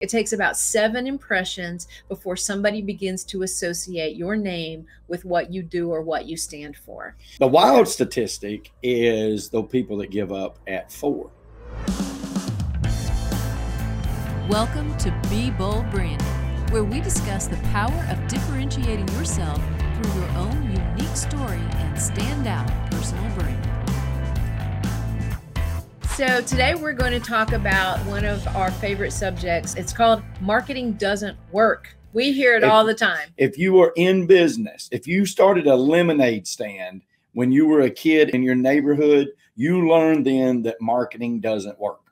It takes about seven impressions before somebody begins to associate your name with what you do or what you stand for. The wild statistic is the people that give up at four. Welcome to Be Bold Branding, where we discuss the power of differentiating yourself through your own unique story and standout personal brand. So, today we're going to talk about one of our favorite subjects. It's called Marketing Doesn't Work. We hear it If- all the time. If you were in business, if you started a lemonade stand when you were a kid in your neighborhood, you learned then that marketing doesn't work.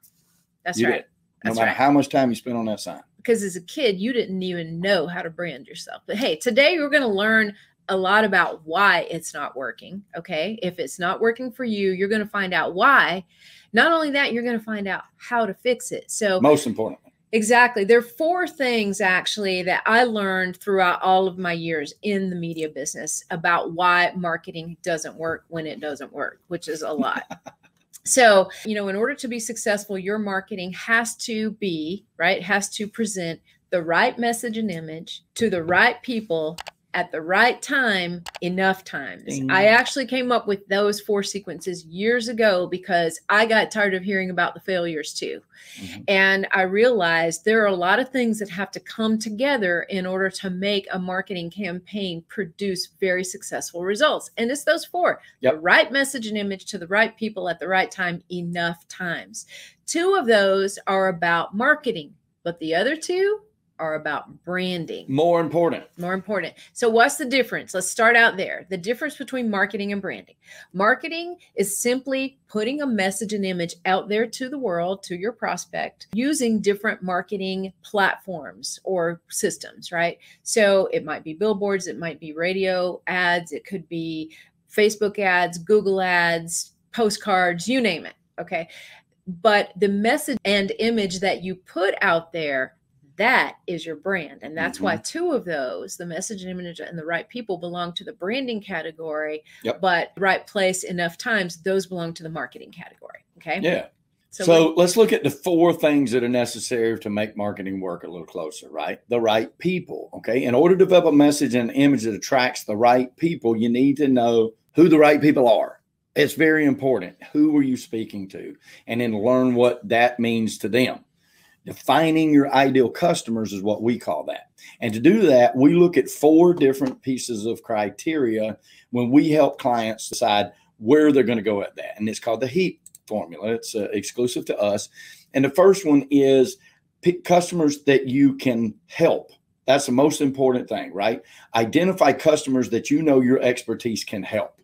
That's You right. did. No That's matter right. how much time you spend on that sign. Because as a kid, you didn't even know how to brand yourself. But hey, today we're going to learn a lot about why it's not working. Okay. If it's not working for you, you're going to find out why. Not only that, you're going to find out how to fix it. So, Most importantly. Exactly. There are four things actually that I learned throughout all of my years in the media business about why marketing doesn't work when it doesn't work, which is a lot. so, you know, in order to be successful, your marketing has to be, right, has to present the right message and image to the right people at the right time enough times. Ding. I actually came up with those four sequences years ago because I got tired of hearing about the failures too. Mhm. And I realized there are a lot of things that have to come together in order to make a marketing campaign produce very successful results. And it's those four the right message and image to the right people at the right time, enough times. Two of those are about marketing, but the other two are about branding More important. more important. So, what's the difference? Let's start out there. The difference between marketing and branding. Marketing is simply putting a message and image out there to the world, to your prospect, using different marketing platforms or systems, right? So, it might be billboards, it might be radio ads, it could be Facebook ads, Google ads, postcards, you name it. Okay. But the message and image that you put out there that is your brand and that's why mm-hmm. two of those the message and image and the right people belong to the branding category Yep. but right place enough times those belong to the marketing category okay Yeah. so, So, let's look at the four things that are necessary to make marketing work a little closer, right? The right people. Okay. In order to develop a message and an image that attracts the right people, you need to know who the right people are. It's very important. Who are you speaking to? And then learn what that means to them. Defining your ideal customers is what we call that. And to do that, we look at four different pieces of criteria when we help clients decide where they're going to go at that. And it's called the HEAP formula. It's uh, exclusive to us. And the first one is pick customers that you can help. That's the most important thing, right? Identify customers that you know your expertise can help.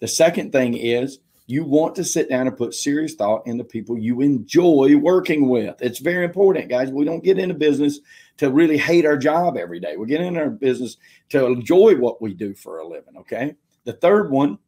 The second thing is you want to sit down and put serious thought into people you enjoy working with. It's very important, guys. We don't get into business to really hate our job every day. We get in our business to enjoy what we do for a living, okay? The third one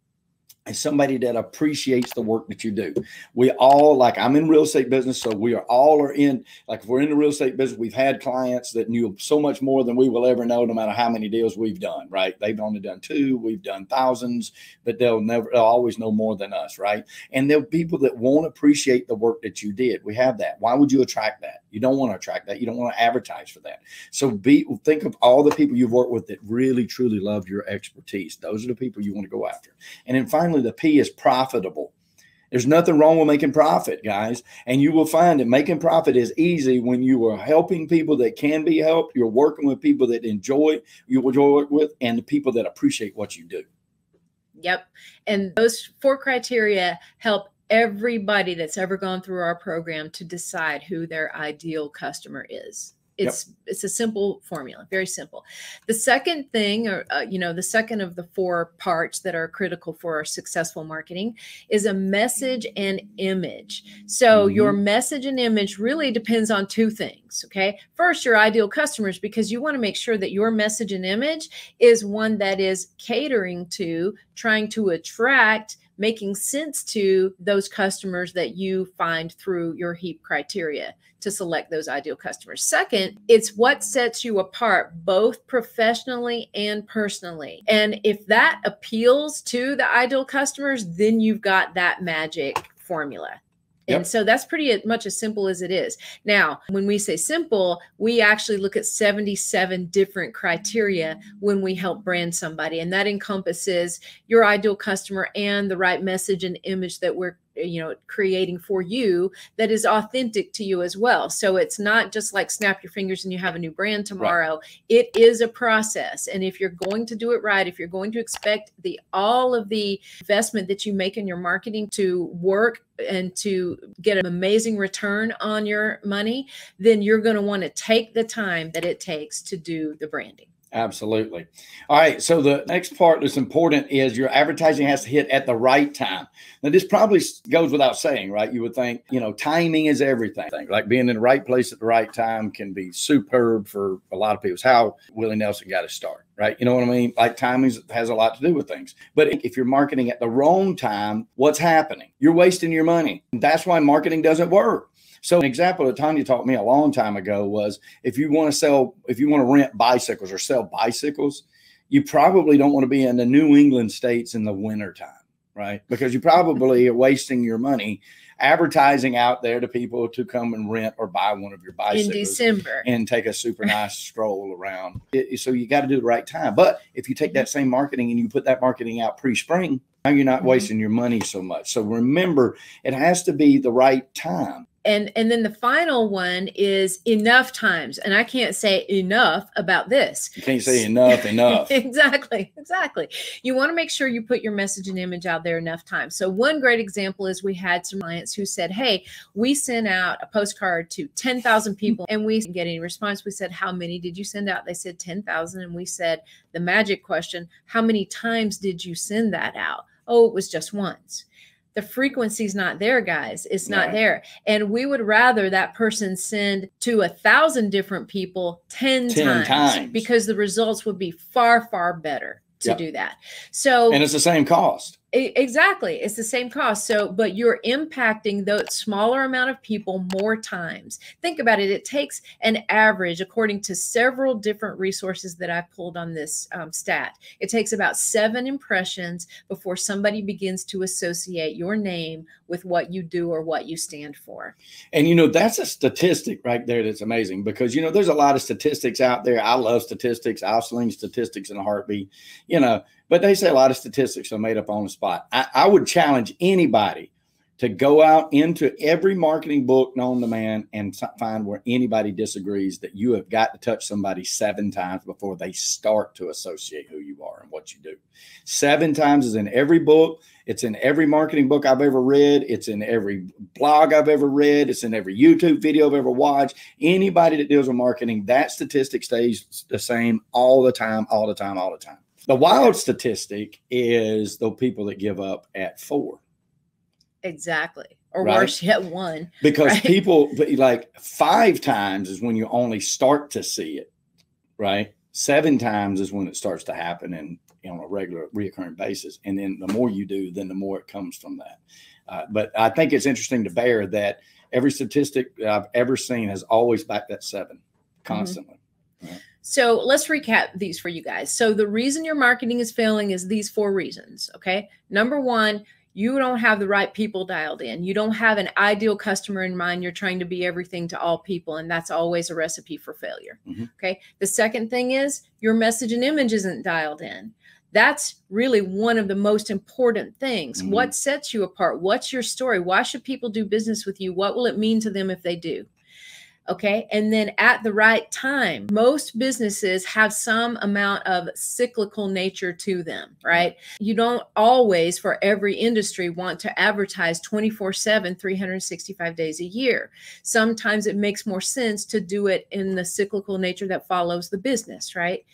is somebody that appreciates the work that you do. We all like I'm in real estate business, so we are all are in like if we're in the real estate business, we've had clients that knew so much more than we will ever know, no matter how many deals we've done, right? They've only done two, we've done thousands, but they'll never they'll always know more than us, right? And there are people that won't appreciate the work that you did. We have that. Why would you attract that? You don't want to attract that. You don't want to advertise for that. So be think of all the people you've worked with that really truly love your expertise. Those are the people you want to go after. And then finally, the P is profitable. There's nothing wrong with making profit, guys. And you will find that making profit is easy when you are helping people that can be helped. You're working with people that enjoy you enjoy work with, and the people that appreciate what you do. yep and those four criteria help everybody that's ever gone through our program to decide who their ideal customer is it's it's a simple formula very simple. The second thing or uh, you know the second of the four parts that are critical for our successful marketing is a message and image. So your message and image really depends on two things okay? First your ideal customers because you want to make sure that your message and image is one that is catering to trying to attract making sense to those customers that you find through your heap criteria to select those ideal customers. Second, it's what sets you apart both professionally and personally. And if that appeals to the ideal customers, then you've got that magic formula. And so that's pretty uh, much as simple as it is. Now, when we say simple, we actually look at 77 different criteria when we help brand somebody. And that encompasses your ideal customer and the right message and image that we're you know creating for you that is authentic to you as well. So it's not just like snap your fingers and you have a new brand tomorrow. Right. it is a process. And if you're going to do it right if you're going to expect the all of the investment that you make in your marketing to work and to get an amazing return on your money then you're going to want to take the time that it takes to do the branding Absolutely. All right. So the next part that's important is your advertising has to hit at the right time. Now, this probably goes without saying, right? You would think, you know, timing is everything. Like being in the right place at the right time can be superb for a lot of people. It's how Willie Nelson got to start, right? You know what I mean? Like timing has a lot to do with things. But if you're marketing at the wrong time, what's happening? You're wasting your money. That's why marketing doesn't work so an example that Tonya taught me a long time ago was if you want to sell, if you want to rent bicycles or sell bicycles, you probably don't want to be in the New England states in the wintertime, right? Because you probably are wasting your money advertising out there to people to come and rent or buy one of your bicycles in December and take a super nice stroll around. It, so you got to do the right time. But if you take that same marketing and you put that marketing out pre-spring, now you're not mm-hmm. wasting your money so much. So remember, it has to be the right time and and then the final one is enough times. And i can't say enough about this. You can't say enough enough. Exactly exactly. You want to make sure you put your message and image out there enough times. So one great example is we had some clients who said hey we sent out a postcard to 10,000 people and we didn't get any response. We said how many did you send out? They said 10,000 and we said the magic question how many times did you send that out? Oh it was just once the frequency's not there guys. It's not right. there. And we would rather that person send to a thousand different people 10, 10 times, times, because the results would be far far better to yep. do that. So and it's the same cost Exactly. It's the same cost. So, but you're impacting the smaller amount of people more times. Think about it. It takes an average, according to several different resources that I pulled on this um, stat, it takes about seven impressions before somebody begins to associate your name with what you do or what you stand for. And, you know, that's a statistic right there that's amazing because, you know, there's a lot of statistics out there. I love statistics. I'll sling statistics in a heartbeat, you know but they say a lot of statistics are made up on the spot. I, I would challenge anybody to go out into every marketing book known to man and find where anybody disagrees that you have got to touch somebody seven times before they start to associate who you are and what you do. Seven times is in every book. It's in every marketing book I've ever read. It's in every blog I've ever read. It's in every YouTube video I've ever watched. Anybody that deals with marketing, that statistic stays the same all the time, all the time, all the time. The wild statistic is the people that give up at four. Exactly. Or right? worse yet, one. Because right? people like five times is when you only start to see it, right? Seven times is when it starts to happen and on a regular reoccurring basis. And then the more you do, then the more it comes from that. Uh, but I think it's interesting to bear that every statistic that I've ever seen has always backed that seven mm-hmm. constantly. Mm-hmm. Right? So let's recap these for you guys. So the reason your marketing is failing is these four reasons. Okay. Number one, you don't have the right people dialed in. You don't have an ideal customer in mind. You're trying to be everything to all people, and that's always a recipe for failure. Mm-hmm. Okay. The second thing is your message and image isn't dialed in. That's really one of the most important things. Mm-hmm. What sets you apart? What's your story? Why should people do business with you? What will it mean to them if they do? Okay. And then at the right time, most businesses have some amount of cyclical nature to them, right? You don't always, for every industry, want to advertise 24 7, 365 days a year. Sometimes it makes more sense to do it in the cyclical nature that follows the business, right?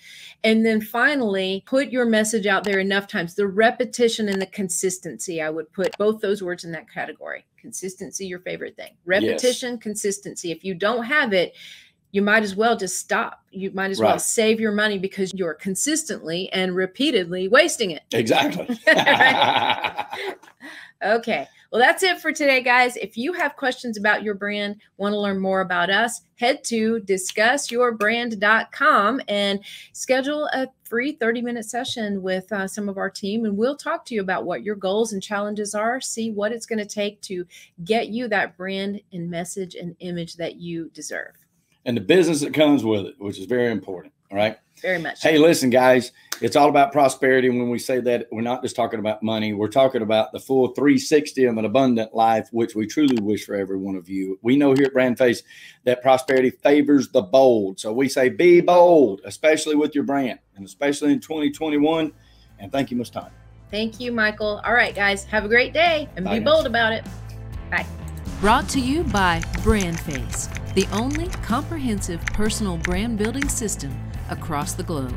And then finally, put your message out there enough times. The repetition and the consistency, I would put both those words in that category consistency your favorite thing repetition yes. consistency if you don't have it you might as well just stop you might as right. well save your money because you're consistently and repeatedly wasting it exactly Okay. Well, that's it for today, guys. If you have questions about your brand, want to learn more about us, head to discussyourbrand.com and schedule a free 30 minute session with uh, some of our team. And we'll talk to you about what your goals and challenges are, see what it's going to take to get you that brand and message and image that you deserve. And the business that comes with it, which is very important. All right. Very much. Hey, listen, guys, it's all about prosperity. When we say that, we're not just talking about money, we're talking about the full 360 of an abundant life, which we truly wish for every one of you. We know here at Brand Face that prosperity favors the bold. So we say be bold, especially with your brand and especially in 2021. And thank you, Ms. Time. Thank you, Michael. All right, guys, have a great day and Bye, be guys. bold about it. Bye. Brought to you by Brand Face, the only comprehensive personal brand building system across the globe.